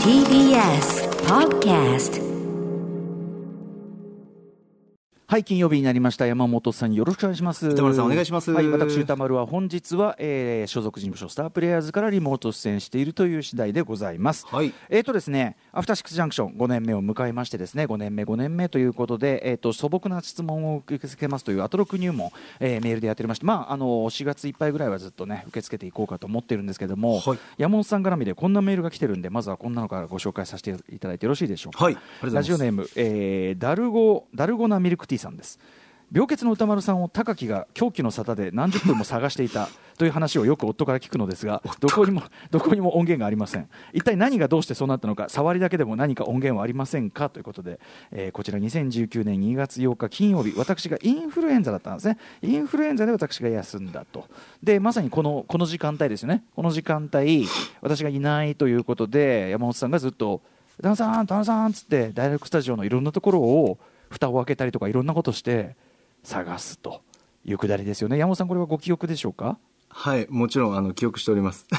TBS Podcast はい、金曜日になりました。山本さん、よろしくお願いします。歌丸さんお願いしますはい、私、歌丸は本日は、えー所属事務所、スタープレイヤーズからリモート出演しているという次第でございます。はいえっ、とですね、アフターシックスジャンクション5年目を迎えましてですね、5年目、5年目ということで、えっ、と、素朴な質問を受け付けますというアトロク入門、えーメールでやっておりまして、まあ、あの、4月いっぱいぐらいはずっとね、受け付けていこうかと思ってるんですけども、はい山本さん絡みでこんなメールが来てるんで、まずはこんなのからご紹介させていただいてよろしいでしょうか。はいラジオネーム、えーダルゴダルゴナミルクティーさんです。病欠の歌丸さんを高木が狂気の沙汰で何十分も探していた という話をよく夫から聞くのですがどこにも どこにも音源がありません。一体何がどうしてそうなったのか触りだけでも何か音源はありませんか？ということで、えーこちら2019年2月8日金曜日私がインフルエンザだったんですね。インフルエンザで私が休んだと。でまさにこのこの時間帯ですよね。この時間帯私がいないということで山本さんがずっと「歌丸さん歌丸さん」っつってダイレクトスタジオのいろんなところを蓋を開けたりとかいろんなことして探すというくだりですよね。山本さんこれはご記憶でしょうか？はい、もちろん、あの、記憶しております。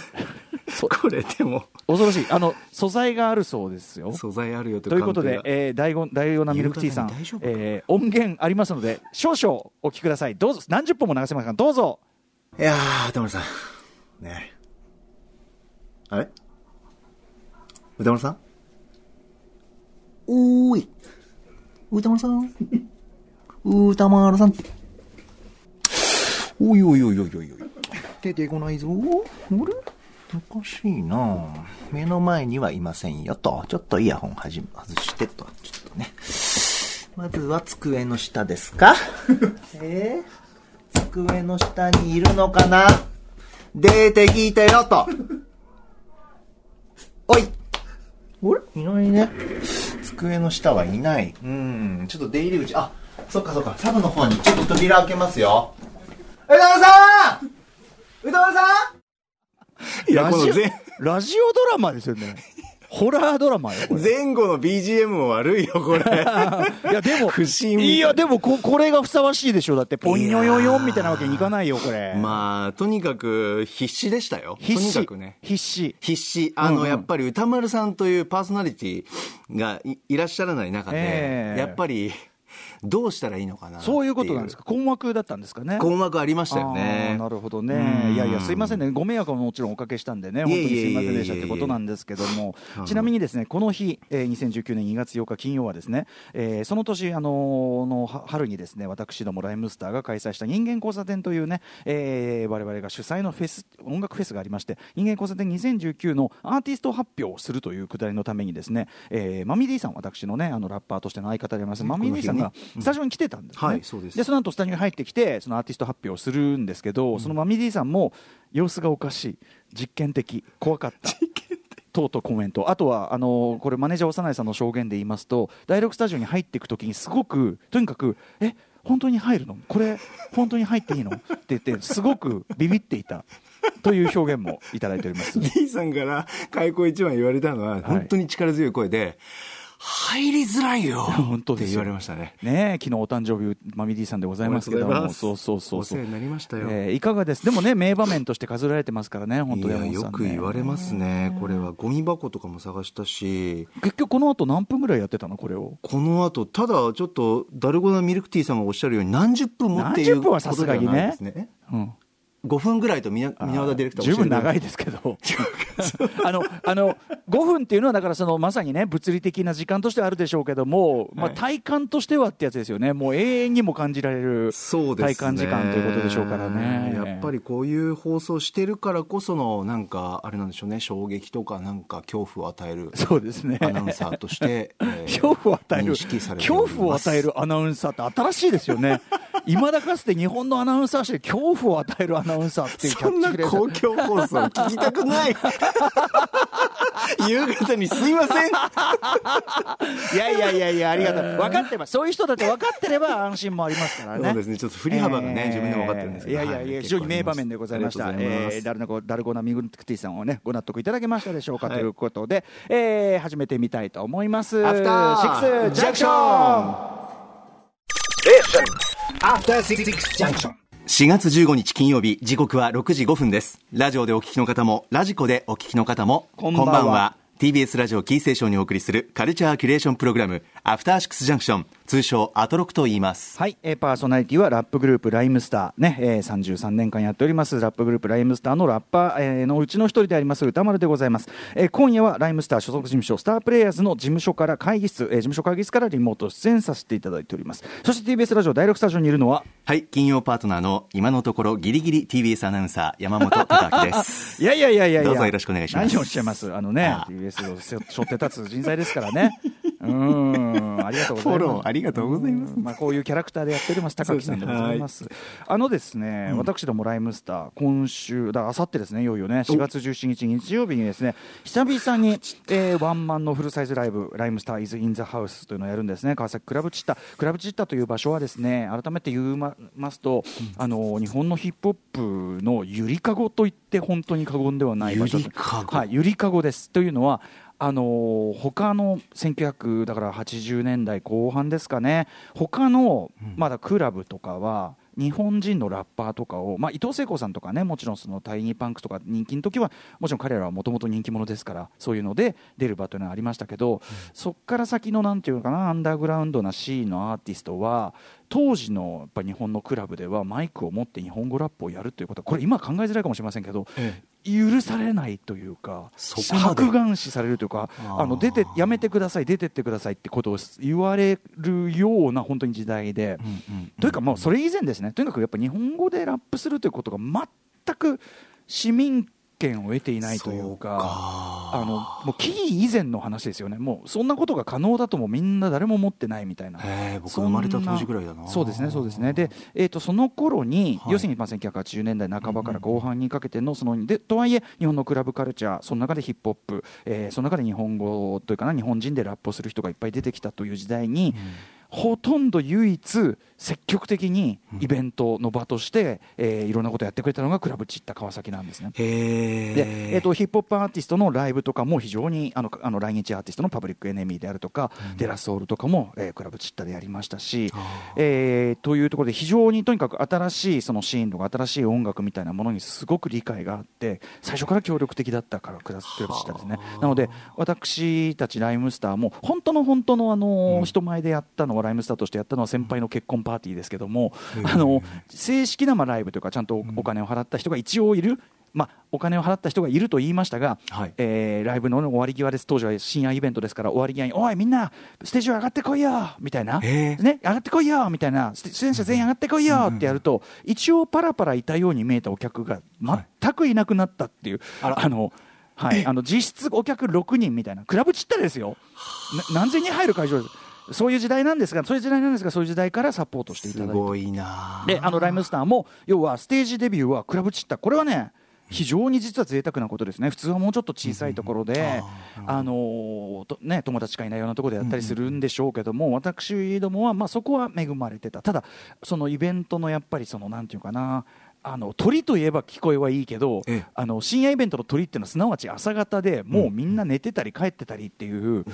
これでも、恐ろしい。あの素材があるそうですよ。素材あるよとということでえー、大ゴ大ゴナミルクティーさんえー音源ありますので少々お聞きください。どうぞ何十本も流せますからどうぞ。いやー、歌丸さん。ね。あれ？歌丸さん？おーい。歌丸さん。歌丸さん。おいおいおいおいおいおい。出てこないぞ。あれ？おかしいな目の前にはいませんよと。ちょっとイヤホンはじ外してと。ちょっとね。まずは机の下ですか？え？ー、机の下にいるのかな？出てきてよと。おいあれ？いないね。机の下はいない。うん、ちょっと出入り口、あ、そっかそっか、サブの方にちょっと扉開けますよ。歌丸さん！歌丸さん！いや、ラジオドラマですよねホラードラマよ前後の BGM も悪いよ、これ。いやでも 不審いいやでもここれがふさわしいでしょ。うだってポンニョヨヨンみたいなわけにいかないよこれ。まあ、とにかく必死でしたよ。必死。とにかくね。必死。必死。あの、うん。うんやっぱり歌丸さんというパーソナリティがいいらっしゃらない中で、ええ。やっぱり、どうしたらいいのかなそういうことなんですか？困惑だったんですかね？困惑ありましたよね。なるほどうん。ね、いやいや、すいませんね、ご迷惑ももちろんおかけしたんでね、本当にすいませんでしたってことなんですけども、ちなみにですねこの日、えー2019年2月8日金曜はですね、えーその年、あのーのは春にですね私どもライムスターが開催した人間交差点というね、えー、我々が主催のフェス音楽フェスがありまして、人間交差点2019のアーティスト発表をするというくだりのためにですね、えーマミディさん、私のねあのラッパーとしての相方であります、マミディさんがスタジオに来てたんですね。はいそうです。でその後スタジオに入ってきてそのアーティスト発表をするんですけど、そのマミディさんも様子がおかしい。実験的。怖かった。とうとうコメント。あとはあのこれマネージャー幼いさんの証言で言いますと第6スタジオに入っていくときにすごくとにかくえ本当に入るの？これ本当に入っていいの？って言ってすごくビビっていた。という表現もいただいております。D さんから開口一番言われたのは、本当に力強い声で、入りづらいよ。本当ですよ。って言われましたね。ねえ昨日お誕生日マミディさんでございますけどもそうそうそうそう。お世話になりましたよ。えーいかがです？でもね名場面として数えられてますからね本当いや、山本さん、ね、よく言われますね。これはゴミ箱とかも探したし、結局この後何分ぐらいやってたの？これを。この後、ただちょっと、ダルゴナミルクティーさんがおっしゃるように、何十分もっていう何十分はさすがにね。ね。うん5分ぐらいと宮宮和田ディレクター十分長いい。ですけど。あのあの5分っていうのはだからそのまさにね物理的な時間としてはあるでしょうけども、まあ、はい。体感としてはってやつですよね。もう永遠にも感じられる。体感時間ということでしょうからね。やっぱりこういう放送してるからこその、なんか、あれなんでしょうね、衝撃とか、なんか恐怖を与えるそうですね。アナウンサーとして、えー 恐怖を与える。恐怖を与えるアナウンサーって新しいですよねいまだかつて日本のアナウンサー誌で恐怖を与えるアナウンサーっていうキャそんなッチフレーズ公共放送聞きたくない。夕方にすいません。いやいやいやいや、ありがとう。分かってます。そういう人だって分かってれば安心もありますからね。そうですねちょっと振り幅がね自分でも分かってるんですけどいやいやいや、はい非常に名場面でございました。えーダルナゴダルゴナミグルクティさんをね、ご納得いただけましたでしょうか、はいということで、えー始めてみたいと思います。アフターシックスジャンクション Junction. 4月15日金曜日、時刻は6時5分です。ラジオでお聞きの方も、ラジコでお聞きの方も、こんばんは。TBS ラジオキーステーションにお送りするカルチャーキュレーションプログラム、アフターシックスジャンクション、通称アトロクと言います。はい、えーパーソナリティはラップグループライムスター。ね、えー、33年間やっております。ラップグループライムスターのラッパー、えーのうちの一人であります歌丸でございます、えー今夜はライムスター所属事務所スタープレイヤーズの事務所から会議室、えー事務所会議室からリモート出演させていただいております。そして TBS ラジオ第6スタジオにいるのははい、金曜パートナーの今のところギリギリ TBS アナウンサー、山本隆明です。いやいやいやいやどうぞよろしくお願いします。何をおっしゃいます？あのねあ。あ TBS を背負って立つ人材ですからね。うーんありがとうございます。フォローありがとうございます。うんまあ、こういうキャラクターでやっております高木さんでござい。ますあのですね、私どもライムスター今週だからあさってですねいよいよね4月17日日曜日にですね久々に、えーワンマンのフルサイズライブライムスターイズインザハウスというのをやるんですね。川崎クラブチッタクラブチッタという場所はですね改めて言いますと、あの日本のヒップホップのゆりかごと言って本当に過言ではない場所です。ゆりかご。はい、ゆりかごです。というのはあのー他の1900だから80年代後半ですかね。他のまだクラブとかは日本人のラッパーとかを、まあ、伊藤聖子さんとかねもちろんそのタイニーパンクとか人気の時はもちろん彼らはもともと人気者ですからそういうので出る場というのはありましたけど、そこから先のなんていうのかなアンダーグラウンドなシーンのアーティストは当時のやっぱ日本のクラブではマイクを持って日本語ラップをやるということはこれ今考えづらいかもしれませんけど、許されないというかそこまで。着眼視されるというかあの出てやめてください出てってくださいってことを言われるような本当に時代で、というかもうそれ以前ですね。とにかくやっぱ日本語でラップするということが全く市民権を得ていないというかあのもうキー以前の話ですよねもうそんなことが可能だともみんな誰も思ってないみたいな。僕生まれた当時ぐらいだな。そうですね、そうですね。で、えー、とその頃に、はい要するにまあ1980年代半ばから後半にかけてのそのでとはいえ日本のクラブカルチャーその中でヒップホップ、えーその中で日本語というかな日本人でラップをする人がいっぱい出てきたという時代に、ほとんど唯一積極的にイベントの場として、えーいろんなことをやってくれたのがクラブチッタ川崎なんですね。へで、えー、とヒップホップアーティストのライブとかも非常にあのあの来日アーティストのパブリックエネミーであるとか、デラソウルとかも、えークラブチッタでやりましたし、えーというところで非常にとにかく新しいそのシーンとか新しい音楽みたいなものにすごく理解があって最初から協力的だったからクラブチッタですね。なので私たちライムスターも本当の本当のあの、人前でやったのはライムスターとしてやったのは先輩の結婚パーティーですけども、あの正式なまあライブというかちゃんとおお金を払った人が一応いる、まあ、お金を払った人がいると言いましたが、はい。えーライブの終わり際です。当時は深夜イベントですから終わり際に「おいみんなステージ上がってこいよ」みたいな、ね、上がってこいよみたいな。出演者全員上がってこいよってやると、一応パラパラいたように見えたお客が全くいなくなったっていう、あら。あのはい、あの実質お客6人みたいな。クラブちったですよ。な何千人入る会場ですそういう時代なんですがそういう時代なんですがそういう時代からサポートしていただいて。すごいな。であのライムスターも要はステージデビューはクラブチッタこれはね非常に実は贅沢なことですね。普通はもうちょっと小さいところで、あのーとね、友達がいないようなところでやったりするんでしょうけども、私どもは、まあ、そこは恵まれてた。ただそのイベントのやっぱりそのなんていうかなあの鳥といえば聞こえはいいけど、ええ。あの深夜イベントの鳥っていうのはすなわち朝方でもうみんな寝てたり帰ってたりっていう、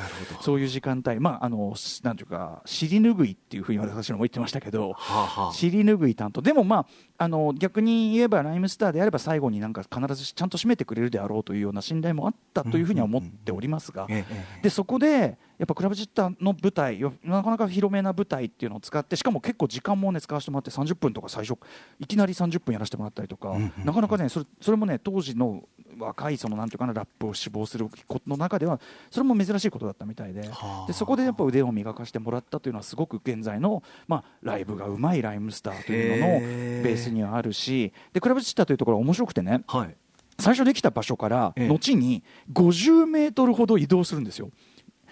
そういう時間帯、まあ、あのしなんていうか尻拭いっていうふうに私も言ってましたけど、はあはあ。尻拭い担当。でもまああの逆に言えばライムスターであれば最後になんか必ずちゃんと締めてくれるであろうというような信頼もあったというふうには思っておりますが、ええええ。でそこでやっぱクラブジッターの舞台よなかなか広めな舞台っていうのを使ってしかも結構時間もね使わせてもらって30分とか最初いきなり30分やらせてもらったりとか、なかなかねそれそれもね当時の若いそのなんていうかなラップを志望することの中ではそれも珍しいことだったみたいではあ。でそこでやっぱ腕を磨かしてもらったというのはすごく現在の、まあ、ライブがうまいライムスターというののベースにはあるしでクラブジッターというところは面白くてねはい。最初できた場所からええ。後に50メートルほど移動するんですよ。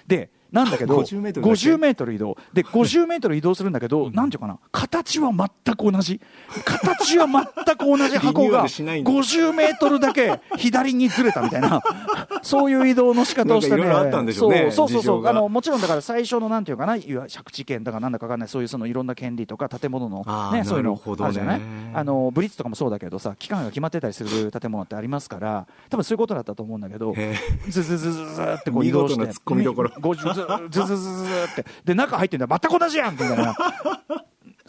でなんだけど50メートルだけ？50メートル移動。で 50メートル移動するんだけど、なんていうかな？形は全く同じ。形は全く同じ箱がルしないんだ。50メートルだけ左にずれたみたいな。そういう移動の仕方をしたねねそうそうそうそう。あのもちろんだから最初のなんていうかな？借地権だかなんだかわかんない。そういうそのいろんな権利とか建物のねそういうのあるじゃない？あのブリッツとかもそうだけどさ期間が決まってたりする建物ってありますから多分そういうことだったと思うんだけどへズズズズズってこう移動して。見事な突っ込みどころ。ごズズズズってで中入ってんだ全く同じやんみたいな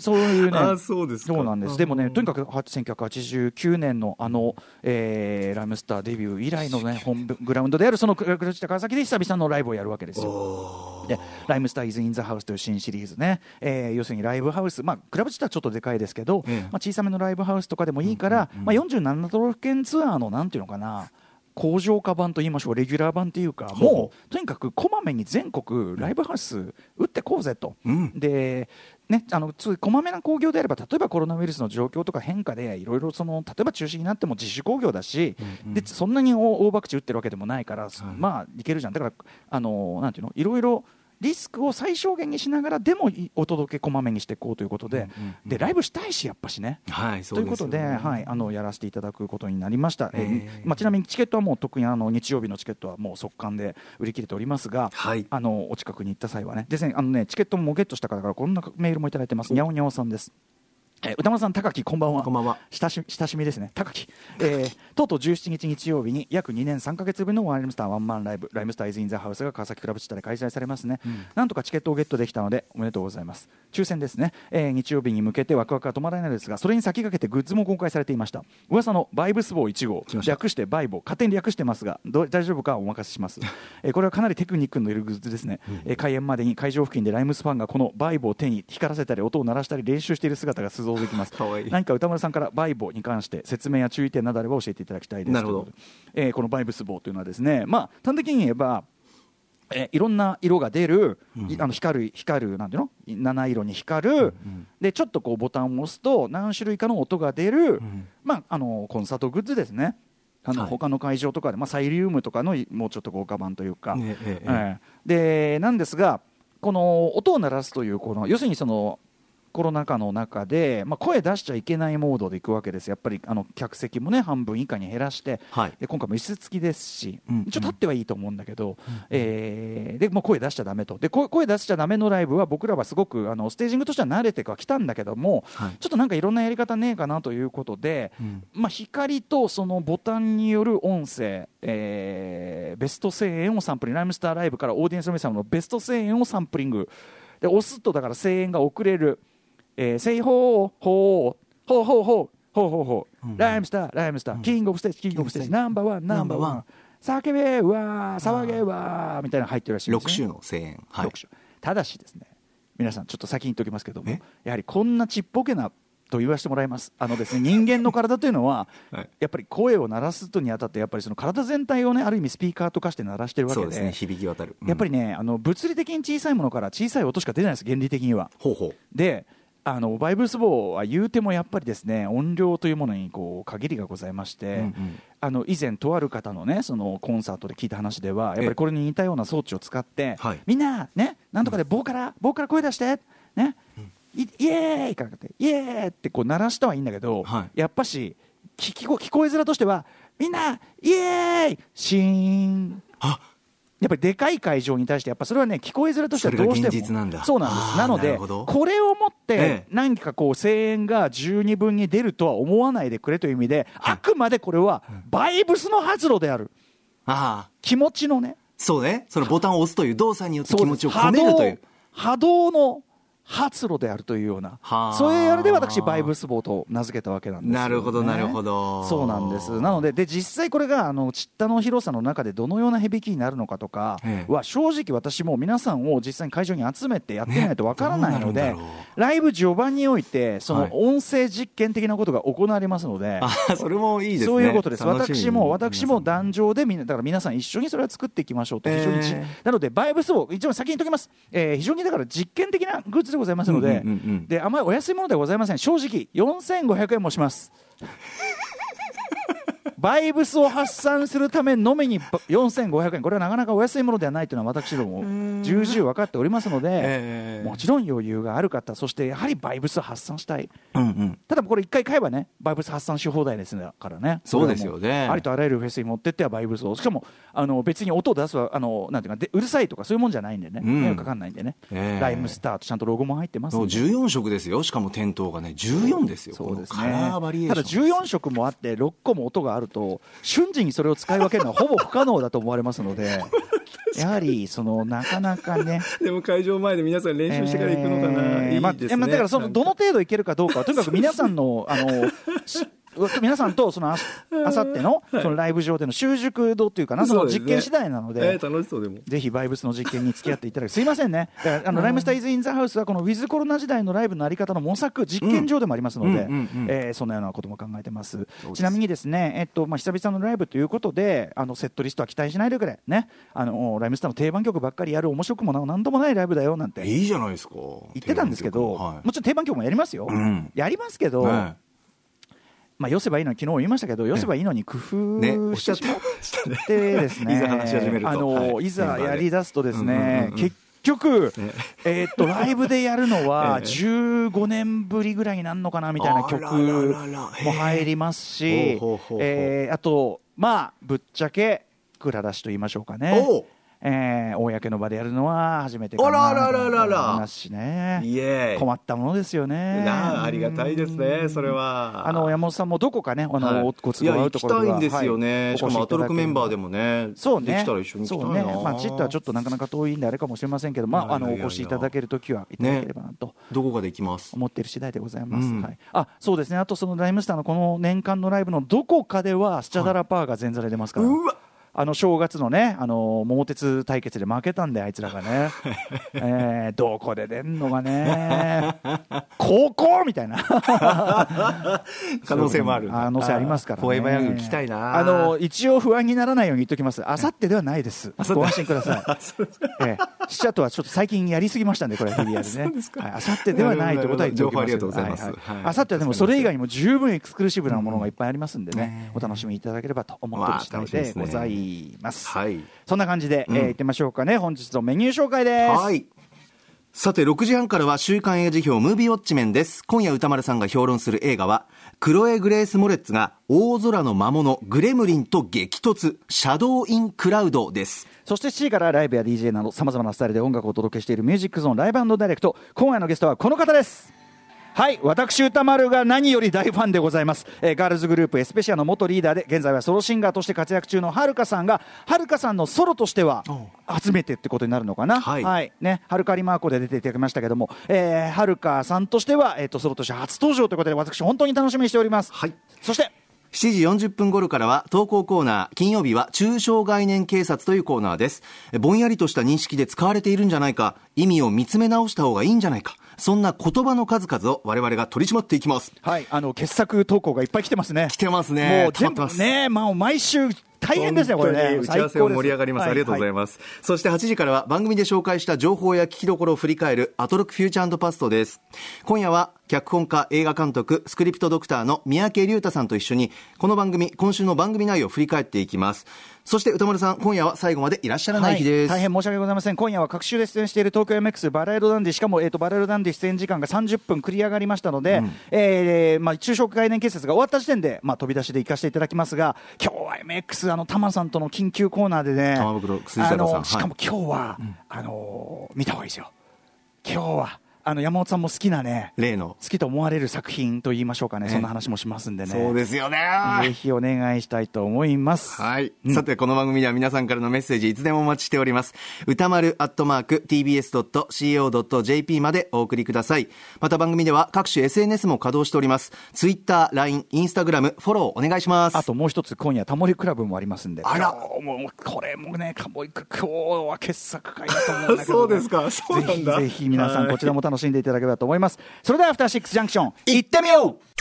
そういうね、そうですそうなんです。でもね、とにかくは1989年のあの、えーライムスターデビュー以来のね、ホームグラウンドであるそのクラクルチ高崎で久々のライブをやるわけですよ。で、ライムスターイズ・イン・ザ・ハウスという新シリーズね、えー要するにライブハウス、まあ、クラブ自体はちょっとでかいですけど、ええまあ、小さめのライブハウスとかでもいいから、まあ、47都道府県ツアーのなんていうのかな、工場化版と言いましょう、レギュラー版っていうか、もうとにかくこまめに全国、ライブハウス打ってこうぜと、うん。で、ね、あのつこまめな興行であれば、例えばコロナウイルスの状況とか変化で、いろいろその例えば中止になっても自主興行だし、でそんなに大大博打打ってるわけでもないから、まあいけるじゃん、だから、あのなんていうの、いろいろ。リスクを最小限にしながらでもいお届けこまめにしていこうということで、でライブしたいし、やっぱしね。はいということで、ねはい、あのやらせていただくことになりました、えーえ。ーまあ、ちなみにチケットはもう特にあの日曜日のチケットはもう速乾で売り切れておりますが、はい。あのお近くに行った際はね。ですねあのねチケットもゲットした方からこんなメールもいただいてます。にゃおにゃおさんです。えー歌丸さん、高木、こんばんは。こんばんは。親し親しみですね、高木、えーとうとう17日日曜日に約2年3か月分のワイムスターワンマンライブ、ライムスターイズ・イン・ザ・ハウスが川崎クラブチッタで開催されますね、なんとかチケットをゲットできたので、おめでとうございます。抽選ですね、えー日曜日に向けてワクワクが止まらないのですが、それに先駆けてグッズも公開されていました。噂のバイブスボー1号。略してバイボ、勝手に略してますが、どう大丈夫かはお任せします。えーこれはかなりテクニックのいるグッズですね、えー開演までに会場付近でライムスファンがこのバイボを手に光らせたり、音を鳴らしたり練習している姿が想像できます。何か歌丸さんからバイボに関して説明や注意点などあれば教えていただきたいです。なるほど。えーこのバイブス棒というのはですね、まあ、端的に言えば、えーいろんな色が出る、いあの光る光るなんていうの？七色に光る、でちょっとこうボタンを押すと何種類かの音が出る、まあ、あのコンサートグッズですね。あのはい。他の会場とかで、まあ、サイリウムとかのもうちょっと豪華版というか、ええええ。ええ。でなんですがこの音を鳴らすというこの要するにそのコロナ禍の中で、まあ、声出しちゃいけないモードでいくわけです。やっぱりあの客席もね半分以下に減らして、はい。で今回も椅子付きですし、うん一応立ってはいいと思うんだけど、えーでもう声出しちゃだめと。で声声出しちゃだめのライブは僕らはすごくあのステージングとしては慣れてはきたんだけども、はい。ちょっとなんかいろんなやり方ねえかなということで、うん。まあ、光とそのボタンによる音声、えーベスト声援をサンプリング。ライムスターライブからオーディエンスの皆様のベスト声援をサンプリング。で押すとだから声援が遅れる「えー、西方法ほうほうほうほうほうほう、ライムスター、ライムスター、キングオブステージ、キングオブステー。ジ、ナンバーワン、ナンバーワン、叫べうわ騒げわみたいなの入ってるらしいですね、6週の声援、はい、ただしですね、皆さん、ちょっと先に言っておきますけども、やはりこんなちっぽけなと言わせてもらいます。あのですね、人間の体というのは、やっぱり声を鳴らすとにあたって、やっぱりその体全体をね、ある意味スピーカーとかして鳴らしてるわけで。でね、響き渡る。うん、やっぱりね、あの物理的に小さいものから、小さい音しか出ないです、原理的には。ほうほう。で、あのバイブルスボーは言うてもやっぱりですね音量というものにこう限りがございまして、うんうん。あの以前とある方のねそのコンサートで聞いた話ではやっぱりこれに似たような装置を使って、はい。みんなねなんとかで棒から棒から声出してね、いイエーイからってイエーイってこう鳴らしたはいいんだけど、はい。やっぱし聞きこ聞こえづらとしてはみんなイエーイシーン。あやっぱりでかい会場に対して、やっぱそれはね、聞こえづらとしてはどうしても、なんだ。そうなんです、なのでこれをもってええ、何かこう、声援が十二分に出るとは思わないでくれという意味で、あくまでこれは、バイブスの発露である、ああ気持ちのね、そうね。そのボタンを押すという動作によって気持ちを込めるという。波動の発露であるというようなはあ、そういうあれで私、バイブスボーと名付けたわけなんですよ、ね、なるほどなるほど。そうなんです、なので、で実際これがあのチッタの広さの中でどのような響きになるのかとかええ。は、正直、私も皆さんを実際に会場に集めてやってみないとわからないのでねライブ序盤において、そはい。の音声実験的なことが行われますので。ああそれもいいですね。そういうことです。私も、私も壇上でみんな、だから皆さん一緒にそれは作っていきましょうと。非常にじえなので、バイブスを一番先に言っておきます。えー非常にだから実験的なグッズでございますのでで、あまりお安いものではございません。正直、4500円もします。バイブスを発散するためのみにば4500円、これはなかなかお安いものではないというのは私ども重々分かっておりますので、ええもちろん余裕がある方、そしてやはりバイブスを発散したい。うんうんただこれ一回買えばね、バイブス発散し放題ですからね。そうですよねありとあらゆるフェスに持ってってはバイブスを。しかも、あの、別に音を出すわ、あの、なんていうか、でうるさいとかそういうもんじゃないんでね。うん迷惑かかんないんでね。ええライムスターとちゃんとロゴも入ってますそうんで。14色ですよしかも店頭がね14ですよそうですこのカラーねバリエーただション14色もあって6個も音があると瞬時にそれを使い分けるのはほぼ不可能だと思われますので やはりそのなかなかねでも会場前で皆さん練習してから行くのかな、えーまあいいですねまあだからそのどの程度いけるかどうかはとにかく皆さんのあのし皆さんとそのああさってのそのライブ上での習熟度というかなその実験次第なのでぜひバイブスの実験に付き合っていただきすいませんね。あのライムスターイズ・イン・ザ・ハウスはこのウィズコロナ時代のライブのあり方の模索実験場でもありますので、えーそのようなことも考えてます。ちなみにですね、えっとまあ、久々のライブということであのセットリストは期待しないでくれ。ね。あのライムスターの定番曲ばっかりやる面白くもななんともないライブだよなんていいじゃないですか。言ってたんですけど、はい。もちろん定番曲もやりますよ、うん。やりますけど、ねまあ、よせばいいのに昨日言いましたけど、よせばいいのに工夫っしゃってしまってですね、いざ話し始めると。あの、はい。い、ざやり出すとですねうん、結局、ね。えーっと、ライブでやるのは ええ。15年ぶりぐらいになるのかなみたいな曲も入りますしえーあと、まあ、ぶっちゃけ、蔵出しと言いましょうかね。えー公の場でやるのは初めてかなあらららら。ら話ね。イエ困ったものですよね。なあありがたいですねそれは。あの山本さんもどこかねあの、はい。ご都合合うところきたいんですよね、はい。しかもアトロクメンバーでもねそうね。できたら一緒に行きたいな。そうね。まあチットはちょっとなかなか遠いんであれかもしれませんけどまああのお越しいただけるときはいただければなと、どこかで行きます。思っている次第でございます、うん。はい、あそうですね。あとそのライムスターのこの年間のライブのどこかではスチャダラパーが前座で出ますから、うわあの正月のね、あの桃鉄対決で負けたんで、あいつらがね、えーどこで出んのがね、高校みたいな、可能性もある。可能性ありますからね、フォーエバーヤング来たいな。あの一応、不安にならないように言っておきます、あさってではないです、ご安心ください。ええ、シチャとはちょっと最近やりすぎましたんで、これ、日比谷でね、あさってではないということは言っておきます情報ありがとうございます。はい。あさってはでも、それ以外にも十分エクスクルーシブなものがいっぱいありますんでね、お楽しみいただければと思っている次第でございます。はいそんな感じで、えー、行ってみましょうかね。本日のメニュー紹介です。はい。さて、6時半からは週刊映画辞表ムービーウォッチメンです。今夜歌丸さんが評論する映画は、クロエ・グレース・モレッツが大空の魔物グレムリンと激突、シャドウ・イン・クラウドです。そして7時からライブや DJ など様々なスタイルで音楽をお届けしているミュージックゾーンライブダイレクト。今夜のゲストはこの方です。はい私歌丸が何より大ファンでございます、えーガールズグループエスペシアの元リーダーで現在はソロシンガーとして活躍中のはるかさんがはるかさんのソロとしては初めてってことになるのかな。はい。ねはるかリマーコで出ていただきましたけどもえーはるかさんとしては、えー、とソロとして初登場ということで私本当に楽しみにしております、はい。そして7時40分頃からは投稿コーナー、金曜日は中小概念警察というコーナーです。ぼんやりとした認識で使われているんじゃないか、意味を見つめ直した方がいいんじゃないか、そんな言葉の数々を我々が取り締まっていきます。はい、あの傑作投稿がいっぱい来てますね。来てますねもう全部ね、まあ毎週大変ですね、これね。打ち合わせも盛り上がります。ありがとうございまます。そして8時からは番組で紹介した情報や聞きどころを振り返るアトロックフューチャーパストです。今夜は脚本家、映画監督、スクリプトドクターの三宅隆太さんと一緒に、この番組、今週の番組内容を振り返っていきます。そして歌丸さん、今夜は最後までいらっしゃらない日です。大変申し訳ございません。今夜は各週で出演している東京 MX バラエロダンディ、しかも、えー、とバラエロダンディ出演時間が30分繰り上がりましたので、えーまあ、昼食概念建設が終わった時点で、まあ、飛び出しで行かせていただきますが、今日は MX、あの、タマさんとの緊急コーナーでね、あのしかも今日は、あの見た方がいいですよ。今日は、あの、山本さんも好きなね、例の。好きと思われる作品と言いましょうかね、そんな話もしますんでね。そうですよね。ぜひお願いしたいと思います。はい、うんさて、この番組では皆さんからのメッセージいつでもお待ちしております。歌丸アットマーク tbs.co.jp までお送りください。また番組では各種 SNS も稼働しております。Twitter、LINE、Instagram、フォローお願いします。あともう一つ、今夜、タモリクラブもありますんで。あらもう、これもね、タモリク今日は傑作会だと思うんだけど、そうですかそうなんだぜひぜひ皆さん、はいこちらも楽しんでいただければと思います。それでは、アフターシックスジャンクション、行ってみよう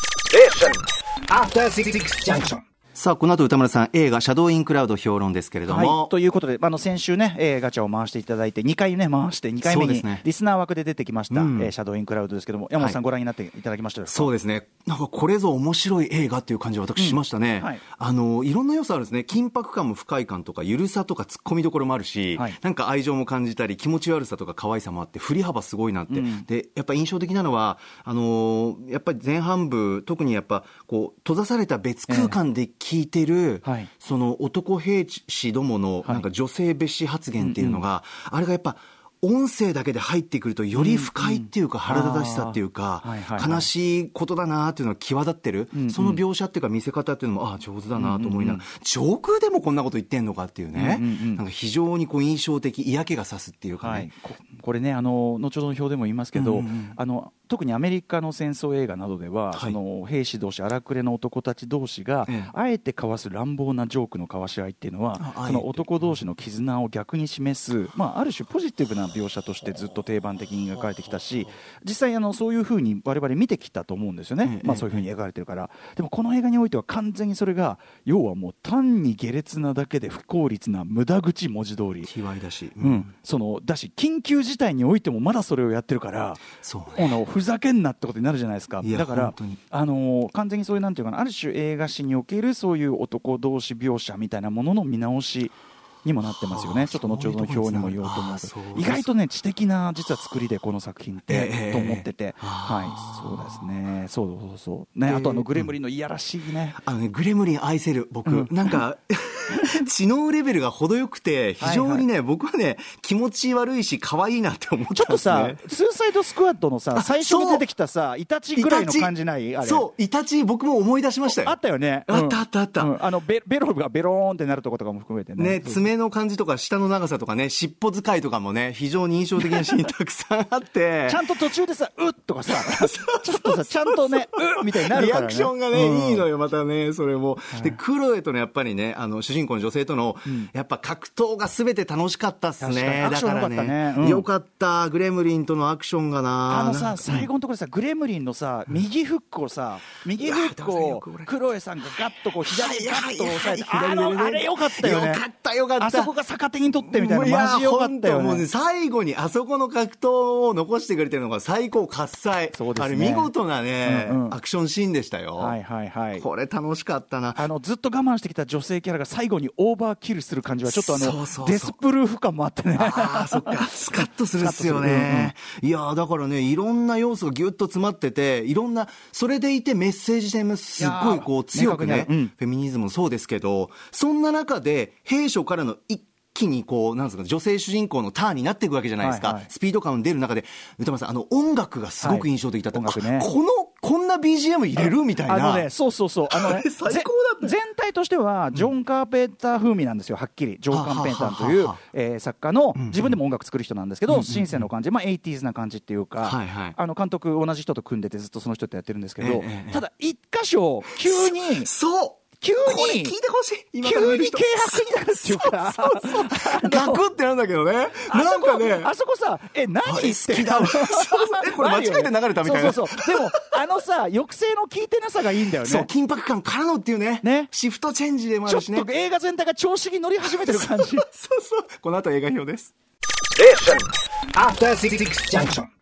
After Six Junction. さあ、この後歌丸さん、映画シャドウインクラウド評論ですけれども、はい、ということで、あの先週ね、えーガチャを回していただいて、2回ね、回して、2回目にリスナー枠で出てきました、うん。えーシャドウインクラウドですけども、山本さん、はい。ご覧になっていただきましたそうですね。なんかこれぞ面白い映画っていう感じは私しましたね。うん。はい。あの、いろんな要素あるんですね。緊迫感も不快感とか、ゆるさとか突っ込みどころもあるし、はい。なんか愛情も感じたり、気持ち悪さとか可愛さもあって、振り幅すごいなって。うん。で、やっぱ印象的なのは、あのーやっぱり前半部、特にやっぱ、こう、閉ざされた別空間で聞いてる、えはい。その男兵士どもの、はい。なんか女性蔑視発言っていうのが、あれがやっぱ、音声だけで入ってくるとより不快っていうか腹立たしさっていうか悲しいことだなっていうのが際立ってる、その描写っていうか見せ方っていうのもああ上手だなと思いながら、上空でもこんなこと言ってんのかっていうね、なんか非常にこう印象的嫌気がさすっていうかね、はい、ここれねあの後ほどの表でも言いますけど、うんうんあの特にアメリカの戦争映画などでは、はい。その兵士同士荒くれの男たち同士が、ええ。あえて交わす乱暴なジョークの交わし合いっていうのはその男同士の絆を逆に示す、まあ、ある種ポジティブな描写としてずっと定番的に描かれてきたし実際あのそういうふうに我々見てきたと思うんですよね、ええまあ、そういうふうに描かれてるから。でもこの映画においては完全にそれが要はもう単に下劣なだけで不効率な無駄口文字通り。卑猥だし、うん、そのだし緊急事態においてもまだそれをやってるからそうね。あのふざけんなってことになるじゃないですか。いやだからあの完全にそういうなんていうかなある種映画史におけるそういう男同士描写みたいなものの見直しにもなってますよね、はあちょっと後ほどの表にも言おうと思うけど。そういうところに意外とね知的な実は作りでこの作品って、ええと思ってて、あはい、そうですね。そうそうそうね、あとあのグレムリンのいやらしいね、あのね、グレムリン愛せる僕、うん。なんか、知能レベルが程よくて、非常にね、僕はね、気持ち悪いし、可愛いなって思ったんです、ね。ちょっとさ、スーサイドスクワットのさ、あ最初に出てきたさ、イタチぐらいの感じない？あれ。そう、イタチ、僕も思い出しましたよ。あったよね。あったあったあったうんあのベ、ベロがベローンってなるとことかも含めてね。ね、爪の感じとか、舌の長さとかね、尻尾使いとかもね、非常に印象的なシーンたくさんあって。ちゃんと途中でさ、うっとかさ、ちょっとさ、ちゃんとね、うっみたいになるから、ね。リアクションがね、うんいいのよ、またね、それも。で、クロエとのやっぱりね、あの、主人公の女性との、やっぱ格闘が全て楽しかったっすね。アクション良かったねうんよかった、グレムリンとのアクションがな。あのさ、最後のところでさ、グレムリンのさ、右フックをさ、右フックをクロエさんがガッとこう、左でガッと押さえて、ああれよかったよね。よかったよかったあそこが逆手に取ってみたいな、マジよかったよ。最後にあそこの格闘を残してくれてるのが最高喝采。そうですねあれ見事なね、うんうんアクションシーンでしたよ。はいはいはい。これ楽しかったな。あのずっと我慢してきた女性キャラが最後にオーバーキルする感じはちょっとあのデスプルーフ感もあってね。ああ、そっか。スカッとするっすよね。いやーだからね、いろんな要素がぎゅっと詰まってて、いろんな、それでいてメッセージ性もすっごいこう強くねうん、フェミニズムもそうですけど、そんな中で、兵所からの一気にこう、なんですか、女性主人公のターンになっていくわけじゃないですか。はいはい。スピード感出る中で、歌丸さん、あの音楽がすごく印象的だった。はいね。あこの、こんな BGM 入れるみたいな。あのね、そうそうそう、あのね最高だった。ぜ全体としては、ジョン・カーペンター風味なんですよ、はっきり、ジョン・カーペンターというえー作家の、自分でも音楽作る人なんですけど、シンセの感じ、まあ、80s な感じっていうか、はいはい。あの監督、同じ人と組んでて、ずっとその人とやってるんですけど、ええええ。ただ、一箇所、急に、そう急これ聞いに、てほしい急に軽薄になるっていうか、ガクってなるんだけどね。なんかね。あそこさ、え、何あれって好きだそうそうえこれ間違えて流れたみたいなそうそうそう。でも、あのさ、抑制の効いてなさがいいんだよね。そう、緊迫感からのっていうね。ねシフトチェンジでもあちょっるしね。と映画全体が調子に乗り始めてる感じ。そうそう。この後映画表です。After Six Junction.